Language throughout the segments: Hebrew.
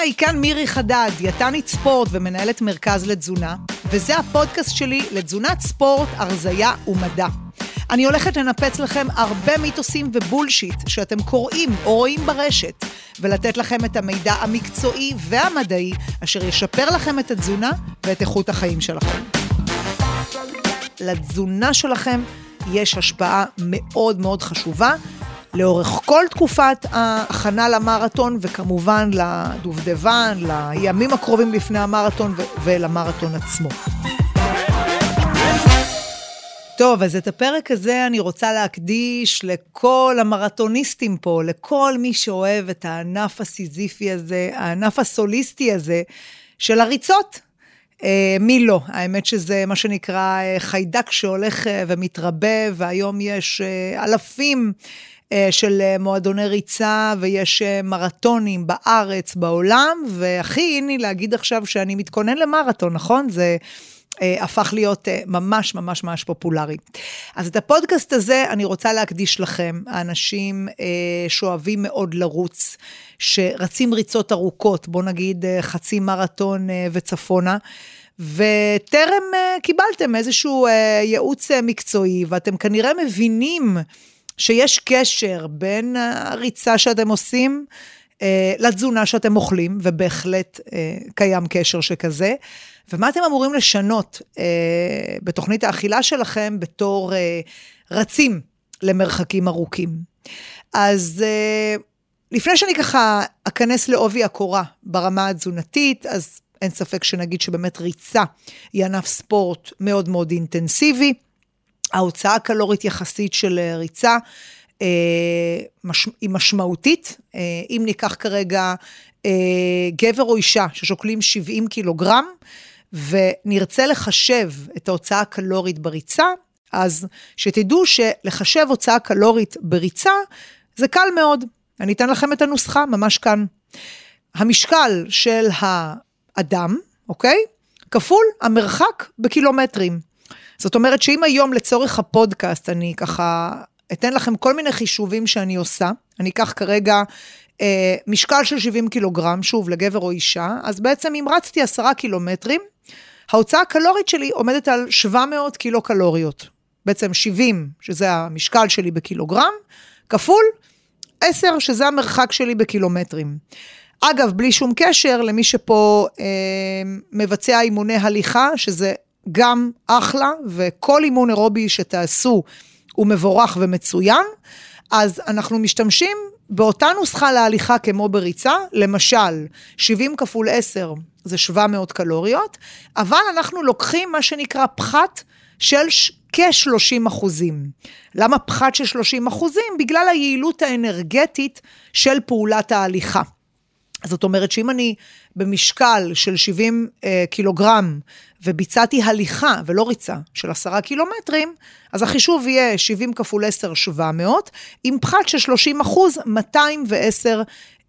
היי, כאן מירי חדד, דיאטנית ספורט ומנהלת מרכז לתזונה, וזה הפודקאסט שלי לתזונת ספורט, הרזייה ומדע. אני הולכת לנפץ לכם הרבה מיתוסים ובולשיט שאתם קוראים או רואים ברשת, ולתת לכם את המידע המקצועי והמדעי, אשר ישפר לכם את התזונה ואת איכות החיים שלכם. לתזונה שלכם יש השפעה מאוד מאוד חשובה, לאורך כל תקופת ההכנה למרתון, וכמובן לדובדבן, לימים הקרובים לפני המרתון ולמרתון עצמו. טוב, אז את הפרק הזה אני רוצה להקדיש לכל המרתוניסטים פה, לכל מי שאוהב את הענף הסיזיפי הזה, הענף הסוליסטי הזה של הריצות. אה, מי לא? האמת שזה מה שנקרא אה, חיידק שהולך אה, ומתרבה, והיום יש אלפים של אה, מועדוני ריצה, ויש אה, מרתונים בארץ, בעולם, והכי הנה להגיד עכשיו שאני מתכונן למרתון, נכון? זה... הפך להיות ממש ממש ממש פופולרי. אז את הפודקאסט הזה אני רוצה להקדיש לכם, האנשים שאוהבים מאוד לרוץ, שרצים ריצות ארוכות, בוא נגיד חצי מרתון וצפונה. וטרם קיבלתם איזשהו ייעוץ מקצועי, ואתם כנראה מבינים שיש קשר בין הריצה שאתם עושים אה, לתזונה שאתם אוכלים, ובהחלט אה, קיים קשר שכזה. ומה אתם אמורים לשנות אה, בתוכנית האכילה שלכם בתור רצים למרחקים ארוכים. אז לפני שאני ככה אכנס לעובי הקורה ברמה התזונתית, אז אין ספק שנגיד שבאמת ריצה היא ענף ספורט מאוד מאוד אינטנסיבי. ההוצאה הקלורית יחסית של אה, ריצה אה, היא משמעותית. אה, אם ניקח כרגע גבר או אישה ששוקלים 70 קילוגרם, ונרצה לחשב את ההוצאה הקלורית בריצה, אז שתדעו שלחשב הוצאה קלורית בריצה זה קל מאוד. אני אתן לכם את הנוסחה ממש כאן. המשקל של האדם, אוקיי? כפול המרחק בקילומטרים. זאת אומרת שאם היום לצורך הפודקאסט אני ככה אתן לכם כל מיני חישובים שאני עושה, אני אקח כרגע אה, משקל של 70 קילוגרם, שוב, לגבר או אישה, אז בעצם אם רצתי 10 קילומטרים, ההוצאה הקלורית שלי עומדת על 700 קילו קלוריות. בעצם 70, שזה המשקל שלי בקילוגרם, כפול 10, שזה המרחק שלי בקילומטרים. אגב, בלי שום קשר למי שפה אה, מבצע אימוני הליכה, שזה גם אחלה, וכל אימון אירובי שתעשו הוא מבורך ומצוין. אז אנחנו משתמשים באותה נוסחה להליכה כמו בריצה, למשל, 70 כפול 10 זה 700 קלוריות, אבל אנחנו לוקחים מה שנקרא פחת של כ-30 אחוזים. למה פחת של 30 אחוזים? בגלל היעילות האנרגטית של פעולת ההליכה. זאת אומרת שאם אני במשקל של 70 אה, קילוגרם וביצעתי הליכה ולא ריצה של 10 קילומטרים, אז החישוב יהיה 70 כפול 10, 700, עם פחת של 30 אחוז, 210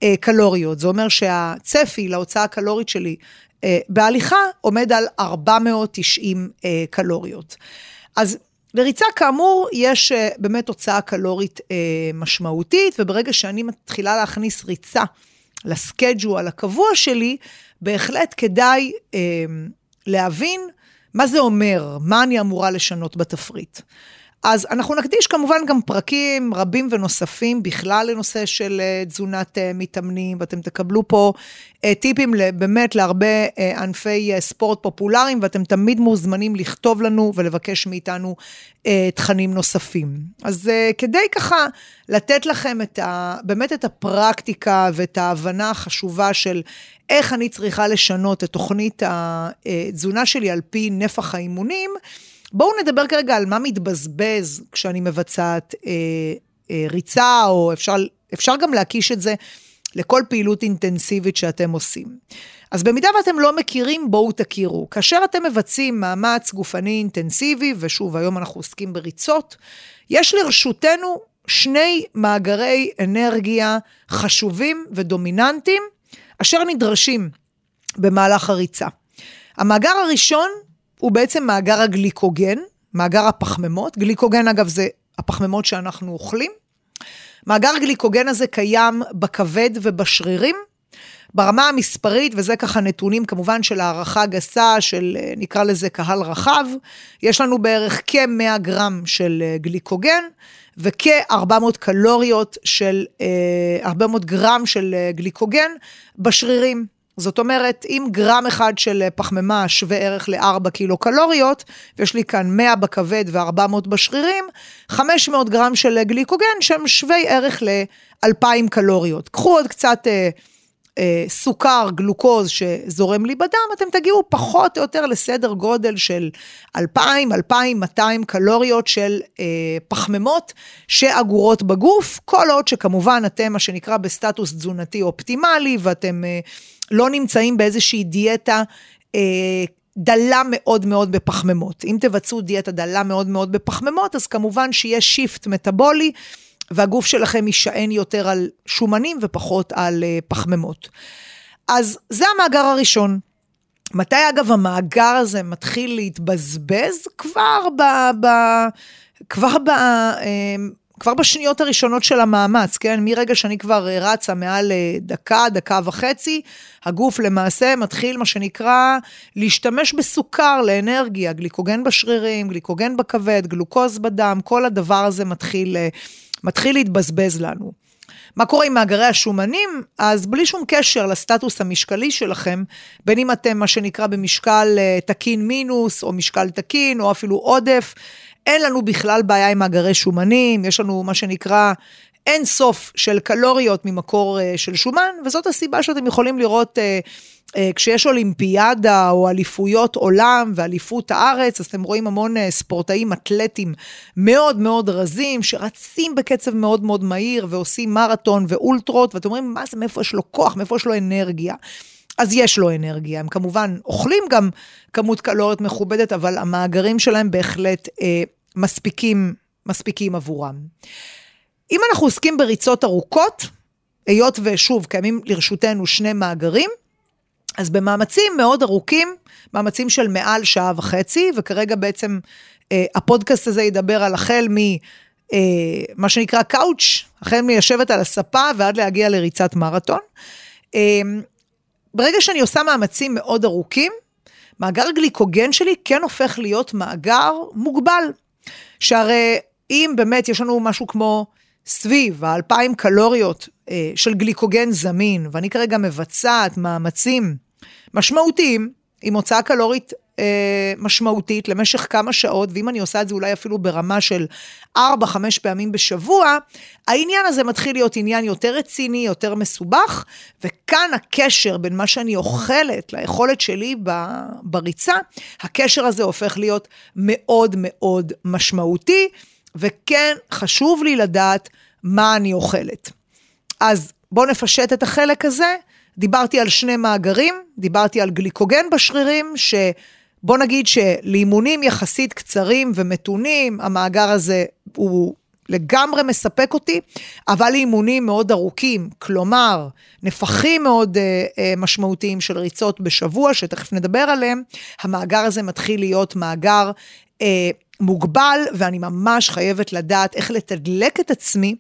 אה, קלוריות. זה אומר שהצפי להוצאה הקלורית שלי אה, בהליכה עומד על 490 אה, קלוריות. אז לריצה כאמור יש אה, באמת הוצאה קלורית אה, משמעותית, וברגע שאני מתחילה להכניס ריצה לסקייג'ואל הקבוע שלי, בהחלט כדאי אה, להבין מה זה אומר, מה אני אמורה לשנות בתפריט. אז אנחנו נקדיש כמובן גם פרקים רבים ונוספים בכלל לנושא של אה, תזונת אה, מתאמנים, ואתם תקבלו פה אה, טיפים באמת להרבה ענפי ספורט פופולריים, ואתם תמיד מוזמנים לכתוב לנו ולבקש מאיתנו תכנים נוספים. אז כדי ככה לתת לכם את ה, באמת את הפרקטיקה ואת ההבנה החשובה של איך אני צריכה לשנות את תוכנית התזונה שלי על פי נפח האימונים, בואו נדבר כרגע על מה מתבזבז כשאני מבצעת אה, אה, ריצה, או אפשר, אפשר גם להקיש את זה לכל פעילות אינטנסיבית שאתם עושים. אז במידה ואתם לא מכירים, בואו תכירו. כאשר אתם מבצעים מאמץ גופני אינטנסיבי, ושוב, היום אנחנו עוסקים בריצות, יש לרשותנו שני מאגרי אנרגיה חשובים ודומיננטיים, אשר נדרשים במהלך הריצה. המאגר הראשון הוא בעצם מאגר הגליקוגן, מאגר הפחמימות. גליקוגן, אגב, זה הפחמימות שאנחנו אוכלים. מאגר הגליקוגן הזה קיים בכבד ובשרירים. ברמה המספרית, וזה ככה נתונים כמובן של הערכה גסה של אה, נקרא לזה קהל רחב, יש לנו בערך כ-100 גרם של אה, גליקוגן וכ-400 קלוריות של, 400 גרם של גליקוגן בשרירים. זאת אומרת, אם גרם אחד של פחמימה שווה ערך ל-4 קילו קלוריות, ויש לי כאן 100 בכבד ו-400 בשרירים, 500 גרם של גליקוגן שהם שווי ערך ל-2,000 קלוריות. קחו עוד קצת אה, אה, סוכר, גלוקוז שזורם לי בדם, אתם תגיעו פחות או יותר לסדר גודל של 2,000-2,200 קלוריות של אה, פחמימות שאגורות בגוף, כל עוד שכמובן אתם, מה שנקרא, בסטטוס תזונתי אופטימלי, ואתם... אה, לא נמצאים באיזושהי דיאטה אה, דלה מאוד מאוד בפחמימות. אם תבצעו דיאטה דלה מאוד מאוד בפחמימות, אז כמובן שיהיה שיפט מטאבולי, והגוף שלכם יישען יותר על שומנים ופחות על אה, פחמימות. אז זה המאגר הראשון. מתי אגב המאגר הזה מתחיל להתבזבז? כבר ב... ב כבר ב... אה, כבר בשניות הראשונות של המאמץ, כן? מרגע שאני כבר רצה מעל אה, דקה, דקה וחצי, הגוף למעשה מתחיל, מה שנקרא, להשתמש בסוכר לאנרגיה, גליקוגן בשרירים, גליקוגן בכבד, גלוקוז בדם, כל הדבר הזה מתחיל, אה, מתחיל להתבזבז לנו. מה קורה עם מאגרי השומנים? אז בלי שום קשר לסטטוס המשקלי שלכם, בין אם אתם מה שנקרא במשקל אה, תקין מינוס, או משקל תקין, או אפילו עודף, אין לנו בכלל בעיה עם מאגרי שומנים, יש לנו מה שנקרא אין סוף של קלוריות ממקור uh, של שומן, וזאת הסיבה שאתם יכולים לראות uh, uh, כשיש אולימפיאדה או אליפויות עולם ואליפות הארץ, אז אתם רואים המון uh, ספורטאים אתלטים מאוד מאוד רזים, שרצים בקצב מאוד מאוד מהיר ועושים מרתון ואולטרות, ואתם אומרים, מה זה, מאיפה יש לו כוח, מאיפה יש לו אנרגיה? אז יש לו אנרגיה. הם כמובן אוכלים גם כמות קלוריות מכובדת, אבל המאגרים שלהם בהחלט אה, מספיקים, מספיקים עבורם. אם אנחנו עוסקים בריצות ארוכות, היות ושוב קיימים לרשותנו שני מאגרים, אז במאמצים מאוד ארוכים, מאמצים של מעל שעה וחצי, וכרגע בעצם אה, הפודקאסט הזה ידבר על החל מ... אה, מה שנקרא קאוץ', החל מלשבת על הספה ועד להגיע לריצת מרתון. אה, ברגע שאני עושה מאמצים מאוד ארוכים, מאגר גליקוגן שלי כן הופך להיות מאגר מוגבל. שהרי אם באמת יש לנו משהו כמו סביב האלפיים קלוריות אה, של גליקוגן זמין, ואני כרגע מבצעת מאמצים משמעותיים, עם הוצאה קלורית אה, משמעותית למשך כמה שעות, ואם אני עושה את זה אולי אפילו ברמה של 4-5 פעמים בשבוע, העניין הזה מתחיל להיות עניין יותר רציני, יותר מסובך, וכאן הקשר בין מה שאני אוכלת ליכולת שלי בריצה, הקשר הזה הופך להיות מאוד מאוד משמעותי, וכן, חשוב לי לדעת מה אני אוכלת. אז בואו נפשט את החלק הזה. דיברתי על שני מאגרים, דיברתי על גליקוגן בשרירים, שבוא נגיד שלאימונים יחסית קצרים ומתונים, המאגר הזה הוא לגמרי מספק אותי, אבל לאימונים מאוד ארוכים, כלומר, נפחים מאוד אה, אה, משמעותיים של ריצות בשבוע, שתכף נדבר עליהם, המאגר הזה מתחיל להיות מאגר אה, מוגבל, ואני ממש חייבת לדעת איך לתדלק את עצמי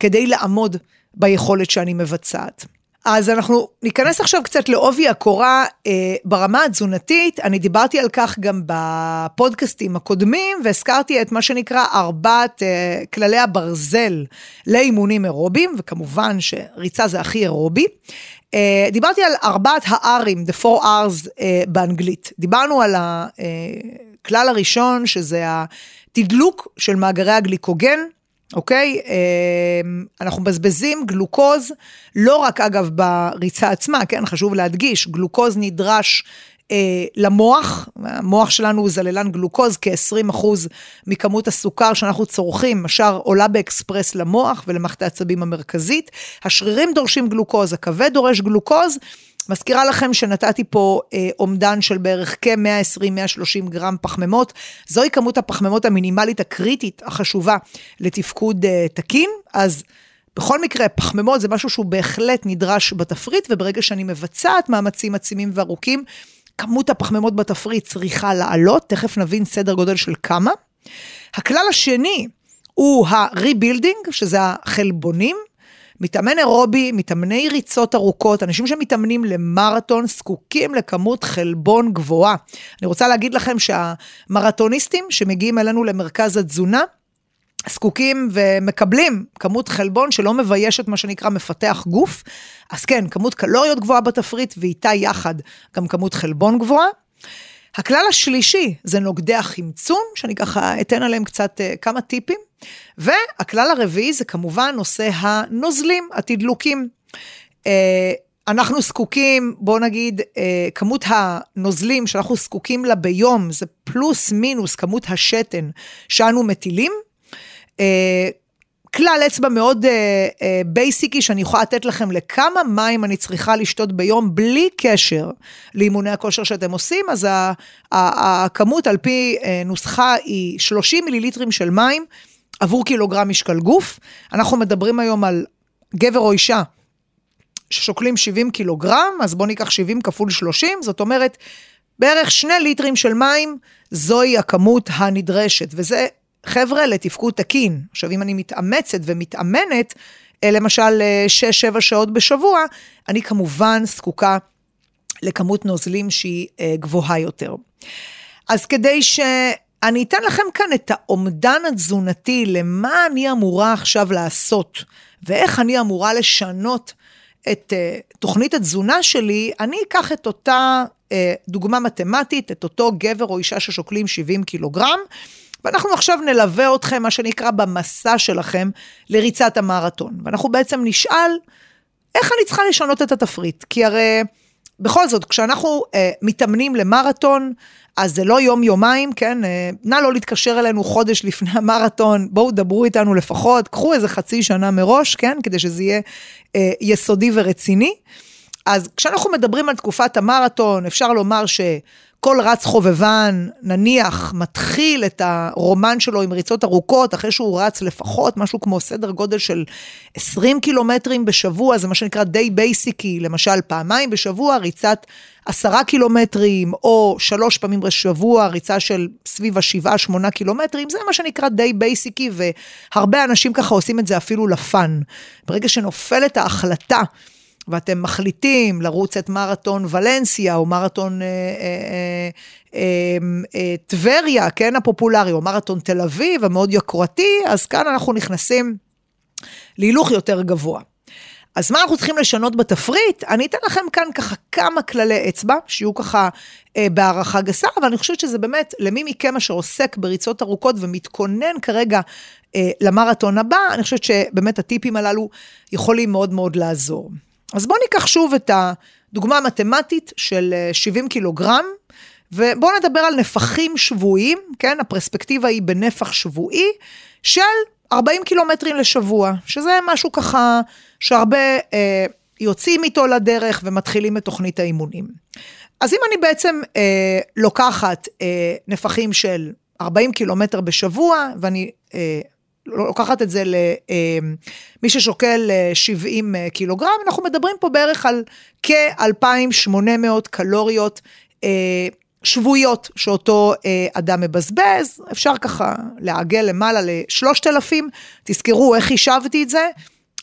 כדי לעמוד ביכולת שאני מבצעת. אז אנחנו ניכנס עכשיו קצת לעובי הקורה אה, ברמה התזונתית. אני דיברתי על כך גם בפודקאסטים הקודמים, והזכרתי את מה שנקרא ארבעת אה, כללי הברזל לאימונים אירוביים, וכמובן שריצה זה הכי אירובי. אה, דיברתי על ארבעת ה-R'ים, the four R's אה, באנגלית. דיברנו על הכלל הראשון, שזה התדלוק של מאגרי הגליקוגן. אוקיי? אמ, אנחנו מבזבזים גלוקוז, לא רק אגב בריצה עצמה, כן? חשוב להדגיש, גלוקוז נדרש אה, למוח, המוח שלנו הוא זללן גלוקוז, כ-20% מכמות הסוכר שאנחנו צורכים, השאר עולה באקספרס למוח ולמערכת העצבים המרכזית. השרירים דורשים גלוקוז, הכבד דורש גלוקוז. מזכירה לכם שנתתי פה אה, אומדן של בערך כ-120-130 גרם פחמימות. זוהי כמות הפחמימות המינימלית הקריטית החשובה לתפקוד אה, תקין, אז בכל מקרה, פחמימות זה משהו שהוא בהחלט נדרש בתפריט, וברגע שאני מבצעת מאמצים עצימים וארוכים, כמות הפחמימות בתפריט צריכה לעלות, תכף נבין סדר גודל של כמה. הכלל השני הוא ה-rebuilding, שזה החלבונים. מתאמן אירובי, מתאמני ריצות ארוכות, אנשים שמתאמנים למרתון, זקוקים לכמות חלבון גבוהה. אני רוצה להגיד לכם שהמרתוניסטים שמגיעים אלינו למרכז התזונה, זקוקים ומקבלים כמות חלבון שלא מביישת מה שנקרא מפתח גוף. אז כן, כמות קלוריות גבוהה בתפריט, ואיתה יחד גם כמות חלבון גבוהה. הכלל השלישי זה נוגדי החמצון, שאני ככה אתן עליהם קצת uh, כמה טיפים. והכלל הרביעי זה כמובן נושא הנוזלים, התדלוקים. Uh, אנחנו זקוקים, בואו נגיד, uh, כמות הנוזלים שאנחנו זקוקים לה ביום, זה פלוס מינוס כמות השתן שאנו מטילים. כלל אצבע מאוד בייסיקי uh, uh, שאני יכולה לתת לכם לכמה מים אני צריכה לשתות ביום בלי קשר לאימוני הכושר שאתם עושים, אז הכמות על פי uh, נוסחה היא 30 מיליליטרים של מים עבור קילוגרם משקל גוף. אנחנו מדברים היום על גבר או אישה ששוקלים 70 קילוגרם, אז בואו ניקח 70 כפול 30, זאת אומרת, בערך שני ליטרים של מים, זוהי הכמות הנדרשת, וזה חבר'ה, לתפקוד תקין. עכשיו, אם אני מתאמצת ומתאמנת, אה, למשל 6-7 אה, שעות בשבוע, אני כמובן זקוקה לכמות נוזלים שהיא אה, גבוהה יותר. אז כדי שאני אתן לכם כאן את האומדן התזונתי למה אני אמורה עכשיו לעשות, ואיך אני אמורה לשנות את uh, תוכנית התזונה שלי, אני אקח את אותה uh, דוגמה מתמטית, את אותו גבר או אישה ששוקלים 70 קילוגרם, ואנחנו עכשיו נלווה אתכם, מה שנקרא, במסע שלכם לריצת המרתון. ואנחנו בעצם נשאל, איך אני צריכה לשנות את התפריט? כי הרי בכל זאת, כשאנחנו אה, מתאמנים למרתון, אז זה לא יום-יומיים, כן? אה, נא לא להתקשר אלינו חודש לפני המרתון, בואו דברו איתנו לפחות, קחו איזה חצי שנה מראש, כן? כדי שזה יהיה אה, יסודי ורציני. אז כשאנחנו מדברים על תקופת המרתון, אפשר לומר ש... כל רץ חובבן, נניח, מתחיל את הרומן שלו עם ריצות ארוכות, אחרי שהוא רץ לפחות משהו כמו סדר גודל של 20 קילומטרים בשבוע, זה מה שנקרא די בייסיקי, למשל פעמיים בשבוע, ריצת עשרה קילומטרים, או שלוש פעמים בשבוע, ריצה של סביב השבעה, שמונה קילומטרים, זה מה שנקרא די בייסיקי, והרבה אנשים ככה עושים את זה אפילו ל fun. ברגע שנופלת ההחלטה, ואתם מחליטים לרוץ את מרתון ולנסיה, או מרתון אה, אה, אה, טבריה, כן, הפופולרי, או מרתון תל אביב, המאוד יוקרתי, אז כאן אנחנו נכנסים להילוך יותר גבוה. אז מה אנחנו צריכים לשנות בתפריט? אני אתן לכם כאן ככה כמה כללי אצבע, שיהיו ככה אה, בהערכה גסה, אבל אני חושבת שזה באמת, למי מכם אשר עוסק בריצות ארוכות ומתכונן כרגע אה, למרתון הבא, אני חושבת שבאמת הטיפים הללו יכולים מאוד מאוד לעזור. אז בואו ניקח שוב את הדוגמה המתמטית של 70 אה, קילוגרם, ובואו נדבר על נפחים שבועיים, כן? הפרספקטיבה היא בנפח שבועי של 40 קילומטרים לשבוע, שזה משהו ככה שהרבה אה, יוצאים איתו לדרך ומתחילים את תוכנית האימונים. אז אם אני בעצם אה, לוקחת אה, נפחים של 40 קילומטר בשבוע, ואני אה, לוקחת את זה למי ששוקל 70 אה, קילוגרם, אנחנו מדברים פה בערך על כ-2,800 קלוריות אה, שבועיות שאותו אה, אדם מבזבז, אפשר ככה לעגל למעלה ל-3,000, תזכרו איך חישבתי את זה,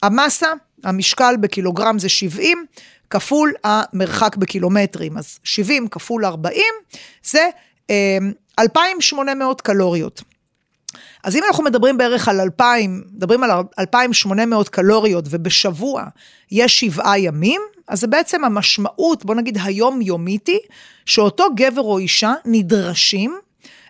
המסה, המשקל בקילוגרם זה 70, כפול המרחק בקילומטרים, אז 70 כפול 40 זה 2,800 קלוריות. אז אם אנחנו מדברים בערך על 2,000, מדברים על 2,800 קלוריות ובשבוע יש שבעה ימים, אז זה בעצם המשמעות, בוא נגיד היום-יומית היא, שאותו גבר או אישה נדרשים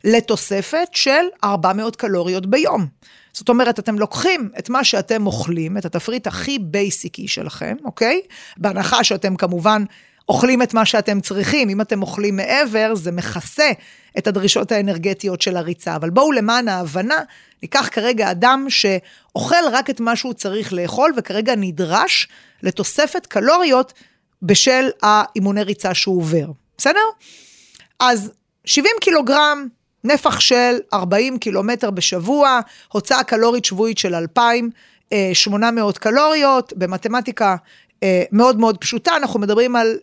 לתוספת של 400 קלוריות ביום. זאת אומרת, אתם לוקחים את מה שאתם אוכלים, את התפריט הכי בייסיקי שלכם, אוקיי? בהנחה שאתם כמובן אוכלים את מה שאתם צריכים. אם אתם אוכלים מעבר, זה מכסה את הדרישות האנרגטיות של הריצה. אבל בואו למען ההבנה, ניקח כרגע אדם שאוכל רק את מה שהוא צריך לאכול, וכרגע נדרש לתוספת קלוריות בשל האימוני ריצה שהוא עובר. בסדר? אז 70 קילוגרם, נפח של 40 קילומטר בשבוע, הוצאה קלורית שבועית של 2,800 קלוריות, במתמטיקה אה, מאוד מאוד פשוטה, אנחנו מדברים על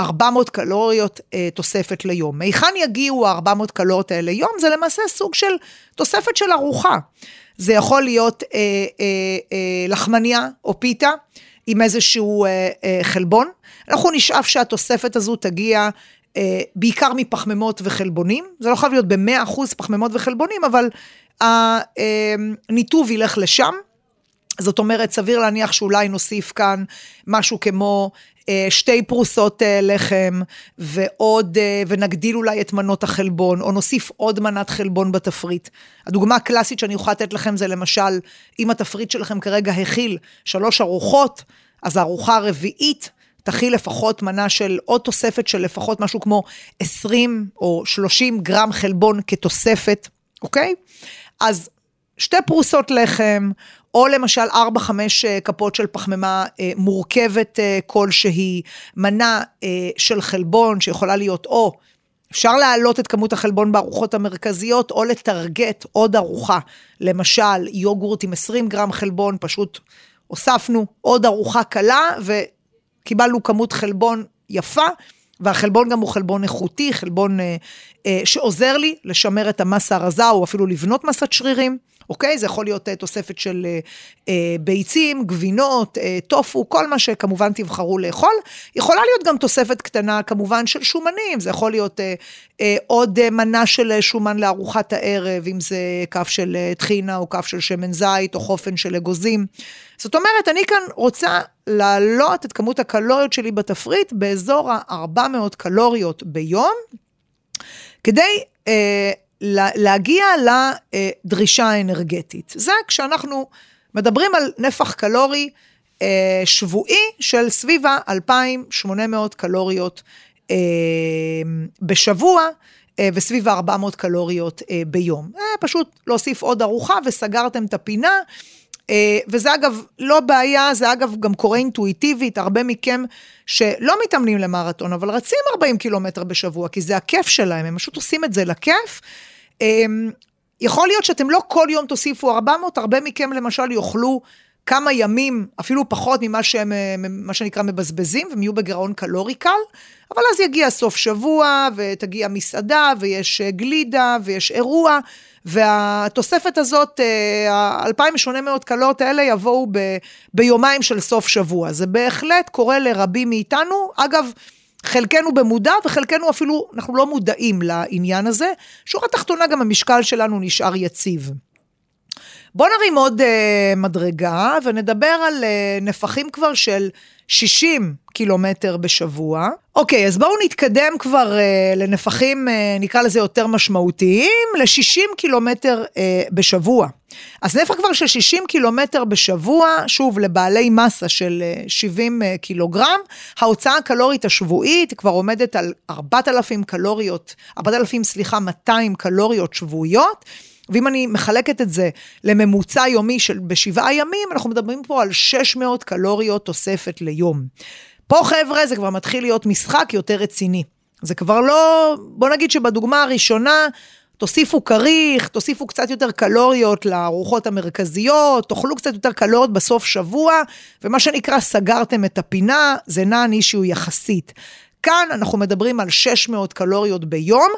400 אה, קלוריות אה, תוספת ליום. מהיכן יגיעו ה-400 קלוריות האלה ליום? זה למעשה סוג של תוספת של ארוחה. זה יכול להיות אה, אה, אה, לחמניה או פיתה עם איזשהו אה, אה, חלבון. אנחנו נשאף שהתוספת הזו תגיע אה, בעיקר מפחמימות וחלבונים. זה לא חייב להיות ב-100% פחמימות וחלבונים, אבל הניתוב ילך לשם. זאת אומרת, סביר להניח שאולי נוסיף כאן משהו כמו אה, שתי פרוסות אה, לחם ועוד, אה, ונגדיל אולי את מנות החלבון, או נוסיף עוד מנת חלבון בתפריט. הדוגמה הקלאסית שאני יכולה לתת לכם זה למשל, אם התפריט שלכם כרגע הכיל שלוש ארוחות, אז הארוחה הרביעית תכיל לפחות מנה של עוד תוספת של לפחות משהו כמו 20 או 30 גרם חלבון כתוספת, אוקיי? אז שתי פרוסות לחם, או למשל 4-5 אה, כפות של פחמימה אה, מורכבת אה, כלשהי, מנה של חלבון שיכולה להיות או אפשר להעלות את כמות החלבון בארוחות המרכזיות, או לטרגט עוד ארוחה. למשל, יוגורט עם 20 גרם חלבון, פשוט הוספנו עוד ארוחה קלה, וקיבלנו כמות חלבון יפה, והחלבון גם הוא חלבון איכותי, חלבון אה, אה, שעוזר לי לשמר את המסה הרזה, או אפילו לבנות מסת שרירים. אוקיי? זה יכול להיות אה, תוספת של אה, אה, ביצים, גבינות, טופו, כל מה שכמובן תבחרו לאכול. יכולה להיות גם תוספת קטנה כמובן של שומנים, זה יכול להיות עוד מנה של שומן לארוחת הערב, אם זה כף של טחינה או כף של שמן זית או חופן של אגוזים. זאת אומרת, אני כאן רוצה להעלות את כמות הקלוריות שלי בתפריט באזור ה-400 קלוריות ביום, כדי אה, להגיע לדרישה האנרגטית. זה כשאנחנו מדברים על נפח קלורי אה, שבועי של סביב ה-2,800 קלוריות אה, בשבוע. אה, וסביב ה-400 קלוריות ביום. פשוט להוסיף עוד ארוחה וסגרתם את הפינה. וזה אגב לא בעיה, זה אגב גם קורה אינטואיטיבית, הרבה מכם שלא מתאמנים למרתון, אבל רצים 40 קילומטר בשבוע, כי זה הכיף שלהם, הם פשוט עושים את זה לכיף. אמ, יכול להיות שאתם לא כל יום תוסיפו 400, הרבה מכם למשל יאכלו כמה ימים, אפילו פחות ממה שהם, אה, מה שנקרא, מבזבזים, והם יהיו בגירעון קלורי קל, אבל אז יגיע סוף שבוע, ותגיע מסעדה, ויש אה, גלידה, ויש אירוע, והתוספת הזאת, ה-2,800 אה, קלוריות האלה יבואו ב, ביומיים של סוף שבוע. זה בהחלט קורה לרבים מאיתנו. אגב, חלקנו במודע וחלקנו אפילו, אנחנו לא מודעים לעניין הזה. שורה תחתונה, גם המשקל שלנו נשאר יציב. בואו נרים עוד uh, מדרגה ונדבר על uh, נפחים כבר של 60 קילומטר בשבוע. אוקיי, אז בואו נתקדם כבר uh, לנפחים, uh, נקרא לזה יותר משמעותיים, ל-60 קילומטר uh, בשבוע. אז נפח כבר של 60 קילומטר בשבוע, שוב, לבעלי מסה של 70 קילוגרם, ההוצאה הקלורית השבועית כבר עומדת על 4,000 קלוריות, 4,000, סליחה, 200 קלוריות שבועיות. ואם אני מחלקת את זה לממוצע יומי של בשבעה ימים, אנחנו מדברים פה על 600 קלוריות תוספת ליום. פה חבר'ה זה כבר מתחיל להיות משחק יותר רציני. זה כבר לא, בוא נגיד שבדוגמה הראשונה, תוסיפו כריך, תוסיפו קצת יותר קלוריות לארוחות המרכזיות, תאכלו קצת יותר קלוריות בסוף שבוע, ומה שנקרא סגרתם את הפינה, זה נען אישיו יחסית. כאן אנחנו מדברים על 600 קלוריות ביום.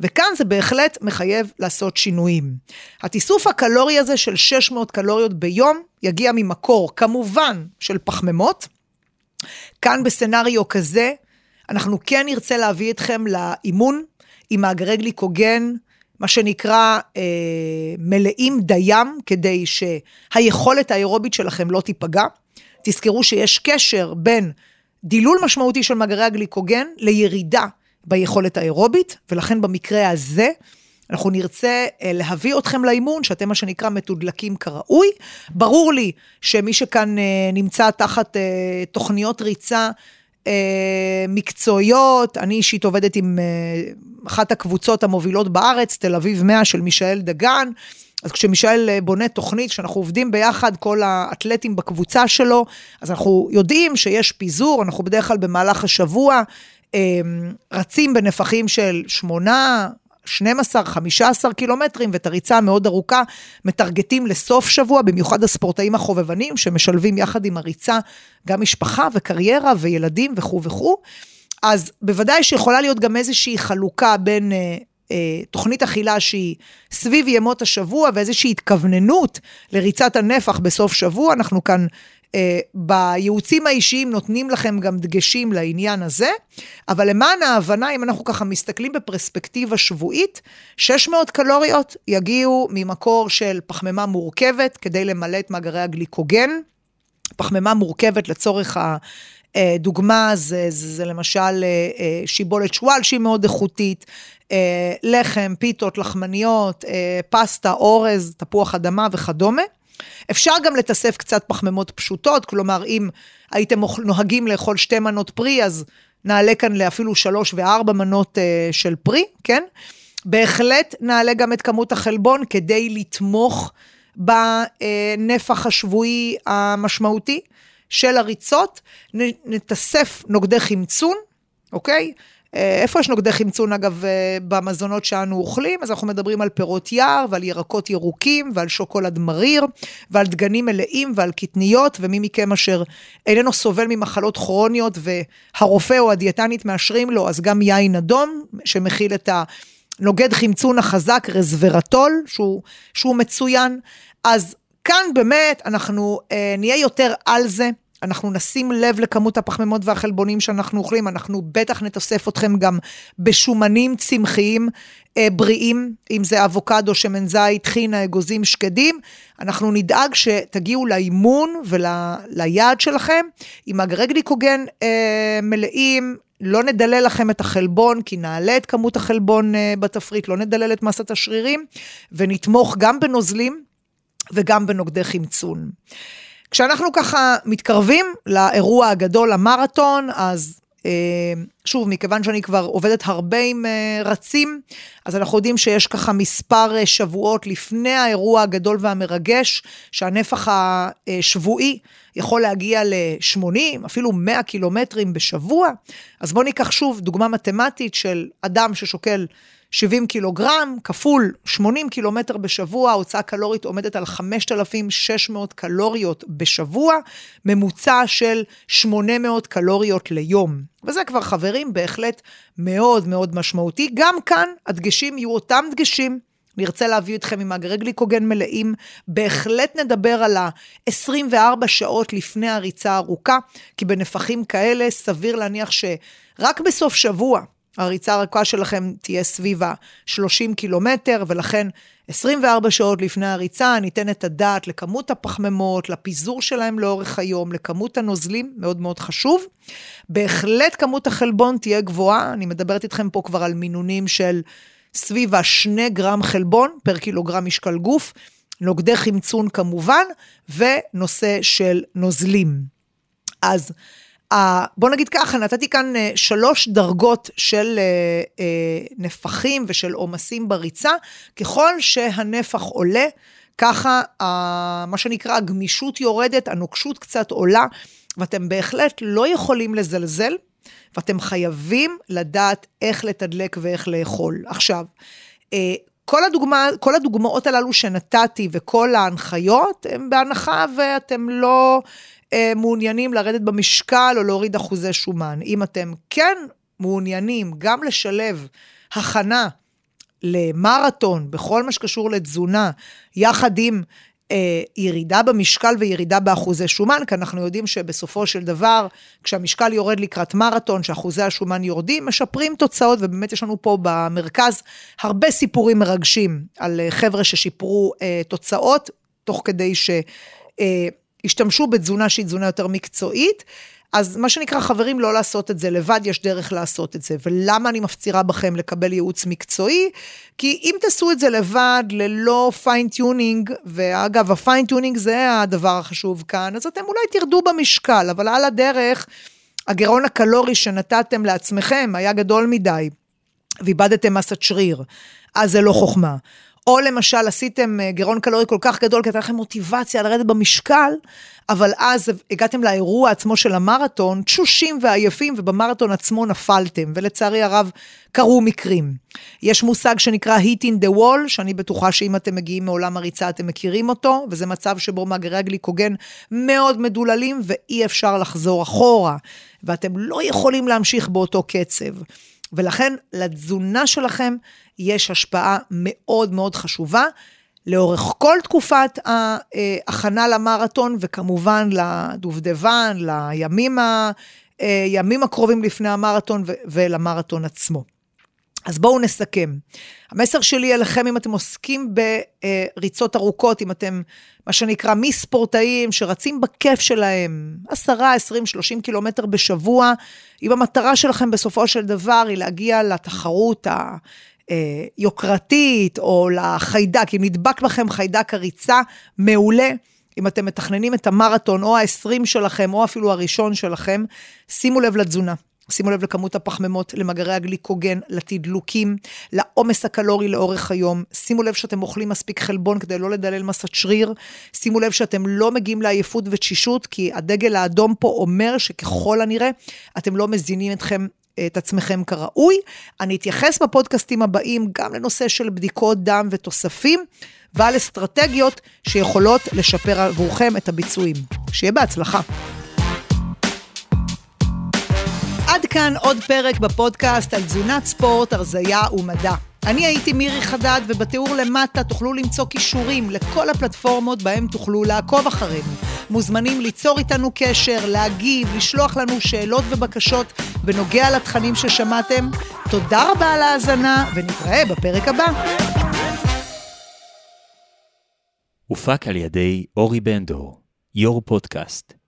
וכאן זה בהחלט מחייב לעשות שינויים. התיסוף הקלורי הזה של 600 קלוריות ביום יגיע ממקור, כמובן, של פחמימות. כאן בסצנריו כזה, אנחנו כן נרצה להביא אתכם לאימון עם מאגרי גליקוגן, מה שנקרא אה, מלאים דיים, כדי שהיכולת האירובית שלכם לא תיפגע. תזכרו שיש קשר בין דילול משמעותי של מאגרי הגליקוגן לירידה ביכולת האירובית, ולכן במקרה הזה, אנחנו נרצה אה, להביא אתכם לאימון, שאתם מה שנקרא מתודלקים כראוי. ברור לי שמי שכאן אה, נמצא תחת אה, תוכניות ריצה מקצועיות, אני אישית עובדת עם אחת הקבוצות המובילות בארץ, תל אביב 100 של מישאל דגן. אז כשמישאל בונה תוכנית, כשאנחנו עובדים ביחד, כל האתלטים בקבוצה שלו, אז אנחנו יודעים שיש פיזור, אנחנו בדרך כלל במהלך השבוע אמ, רצים בנפחים של 8, 12, 15 קילומטרים, ואת הריצה המאוד ארוכה מטרגטים לסוף שבוע, במיוחד הספורטאים החובבנים, שמשלבים יחד עם הריצה גם משפחה וקריירה וילדים וכו' וכו'. אז בוודאי שיכולה להיות גם איזושהי חלוקה בין אה, תוכנית אכילה שהיא סביב ימות השבוע ואיזושהי התכווננות לריצת הנפח בסוף שבוע, אנחנו כאן אה, בייעוצים האישיים נותנים לכם גם דגשים לעניין הזה, אבל למען ההבנה, אם אנחנו ככה מסתכלים בפרספקטיבה שבועית, 600 קלוריות יגיעו ממקור של פחמימה מורכבת כדי למלא את מאגרי הגליקוגן. פחמימה מורכבת לצורך ה... אה, דוגמה זה, זה, זה למשל אה, שיבולת שועל שהיא מאוד איכותית, לחם, פיתות, לחמניות, פסטה, אורז, תפוח אדמה וכדומה. אפשר גם לתסף קצת פחמימות פשוטות, כלומר, אם הייתם נוהגים לאכול שתי מנות פרי, אז נעלה כאן לאפילו שלוש וארבע מנות uh, של פרי, כן? בהחלט נעלה גם את כמות החלבון כדי לתמוך בנפח השבועי המשמעותי של הריצות. נתסף נוגדי חמצון, אוקיי? אה, איפה יש נוגדי חמצון, אגב, אה, במזונות שאנו אוכלים? אז אנחנו מדברים על פירות יער ועל ירקות ירוקים ועל שוקולד מריר ועל דגנים מלאים ועל קטניות, ומי מכם אשר איננו סובל ממחלות כרוניות והרופא או הדיאטנית מאשרים לו, אז גם יין אדום, שמכיל את הנוגד חמצון החזק, רזוורטול, שהוא, שהוא מצוין. אז כאן באמת אנחנו אה, נהיה יותר על זה. אנחנו נשים לב לכמות הפחמימות והחלבונים שאנחנו אוכלים, אנחנו בטח נתוסף אתכם גם בשומנים צמחיים אה, בריאים, אם זה אבוקדו, שמן זית, חינה, אגוזים, שקדים. אנחנו נדאג שתגיעו לאימון וליעד שלכם עם מאגרי גליקוגן אה, מלאים, לא נדלל לכם את החלבון, כי נעלה את כמות החלבון אה, בתפריט, לא נדלל את מסת השרירים, ונתמוך גם בנוזלים וגם בנוגדי חמצון. כשאנחנו ככה מתקרבים לאירוע הגדול, המרתון, אז אה, שוב, מכיוון שאני כבר עובדת הרבה עם אה, רצים, אז אנחנו יודעים שיש ככה מספר אה, שבועות לפני האירוע הגדול והמרגש, שהנפח השבועי יכול להגיע ל-80, אפילו 100 קילומטרים בשבוע. אז בואו ניקח שוב דוגמה מתמטית של אדם ששוקל 70 קילוגרם, כפול 80 קילומטר בשבוע, ההוצאה קלורית עומדת על 5,600 קלוריות בשבוע, ממוצע של 800 קלוריות ליום. וזה כבר, חברים, בהחלט מאוד מאוד משמעותי. גם כאן הדגשים יהיו אותם דגשים. נרצה להביא אתכם עם מאגרי גליקוגן מלאים. בהחלט נדבר על ה-24 שעות לפני הריצה הארוכה, כי בנפחים כאלה סביר להניח שרק בסוף שבוע, הריצה הרכה שלכם תהיה סביב ה-30 קילומטר, ולכן 24 שעות לפני הריצה ניתן את הדעת לכמות הפחמימות, לפיזור שלהם לאורך היום, לכמות הנוזלים, מאוד מאוד חשוב. בהחלט כמות החלבון תהיה גבוהה, אני מדברת איתכם פה כבר על מינונים של סביב ה-2 גרם חלבון פר קילוגרם משקל גוף, נוגדי חמצון כמובן, ונושא של נוזלים. אז בוא נגיד ככה, נתתי כאן אה, שלוש דרגות של אה, אה, נפחים ושל עומסים בריצה. ככל שהנפח עולה, ככה מה שנקרא הגמישות יורדת, הנוקשות קצת עולה, ואתם בהחלט לא יכולים לזלזל, ואתם חייבים לדעת איך לתדלק ואיך לאכול. עכשיו, כל, הדוגמה, כל הדוגמאות הללו שנתתי וכל ההנחיות, הם בהנחה ואתם לא אה, מעוניינים לרדת במשקל או להוריד אחוזי שומן. אם אתם כן מעוניינים גם לשלב הכנה למרתון בכל מה שקשור לתזונה, יחד עם ירידה במשקל וירידה באחוזי שומן, כי אנחנו יודעים שבסופו של דבר, כשהמשקל יורד לקראת מרתון, שאחוזי השומן יורדים, משפרים תוצאות, ובאמת יש לנו פה במרכז הרבה סיפורים מרגשים על אה, חבר'ה ששיפרו אה, תוצאות, תוך כדי ש... אה, בתזונה שהיא תזונה יותר מקצועית. אז מה שנקרא, חברים, לא לעשות את זה לבד, יש דרך לעשות את זה. ולמה אני מפצירה בכם לקבל ייעוץ מקצועי? כי אם תעשו את זה לבד, ללא fine tuning, ואגב, ה fine tuning זה הדבר החשוב כאן, אז אתם אולי תרדו במשקל, אבל על הדרך, הגירעון הקלורי שנתתם לעצמכם היה גדול מדי, ואיבדתם מסת שריר, אז זה לא חוכמה. או למשל עשיתם אה, גירעון קלורי כל כך גדול, כי הייתה לכם מוטיבציה לרדת במשקל, אבל אז הגעתם לאירוע עצמו של המרתון, תשושים ועייפים, ובמרתון עצמו נפלתם, ולצערי הרב קרו מקרים. יש מושג שנקרא heat in the wall, שאני בטוחה שאם אתם מגיעים מעולם הריצה אתם מכירים אותו, וזה מצב שבו מאגרי הגליקוגן מאוד מדוללים ואי אפשר לחזור אחורה, ואתם לא יכולים להמשיך באותו קצב. ולכן לתזונה שלכם יש השפעה מאוד מאוד חשובה. לאורך כל תקופת ההכנה למרתון, וכמובן לדובדבן, לימים ה, הימים הקרובים לפני המרתון ולמרתון עצמו. אז בואו נסכם. המסר שלי אליכם, אם אתם עוסקים בריצות ארוכות, אם אתם, מה שנקרא, מספורטאים שרצים בכיף שלהם, 10, 20, 30 קילומטר בשבוע, אם המטרה שלכם בסופו של דבר היא להגיע לתחרות היוקרתית, או לחיידק, אם נדבק בכם חיידק הריצה, מעולה. אם אתם מתכננים את המרתון, או ה-20 שלכם, או אפילו הראשון שלכם, שימו לב לתזונה. שימו לב לכמות הפחמימות, למאגרי הגליקוגן, לתדלוקים, לעומס הקלורי לאורך היום. שימו לב שאתם אוכלים מספיק חלבון כדי לא לדלל מסת שריר. שימו לב שאתם לא מגיעים לעייפות ותשישות, כי הדגל האדום פה אומר שככל הנראה, אתם לא מזינים אתכם את עצמכם כראוי. אני אתייחס בפודקאסטים הבאים גם לנושא של בדיקות דם ותוספים, ועל אסטרטגיות שיכולות לשפר עבורכם את הביצועים. שיהיה בהצלחה. כאן עוד פרק בפודקאסט על תזונת ספורט, הרזייה ומדע. אני הייתי מירי חדד, ובתיאור למטה תוכלו למצוא כישורים לכל הפלטפורמות בהם תוכלו לעקוב אחרינו. מוזמנים ליצור איתנו קשר, להגיב, לשלוח לנו שאלות ובקשות בנוגע לתכנים ששמעתם. תודה רבה על ההאזנה, ונתראה בפרק הבא. הופק על ידי אורי בנדור, יו"ר פודקאסט.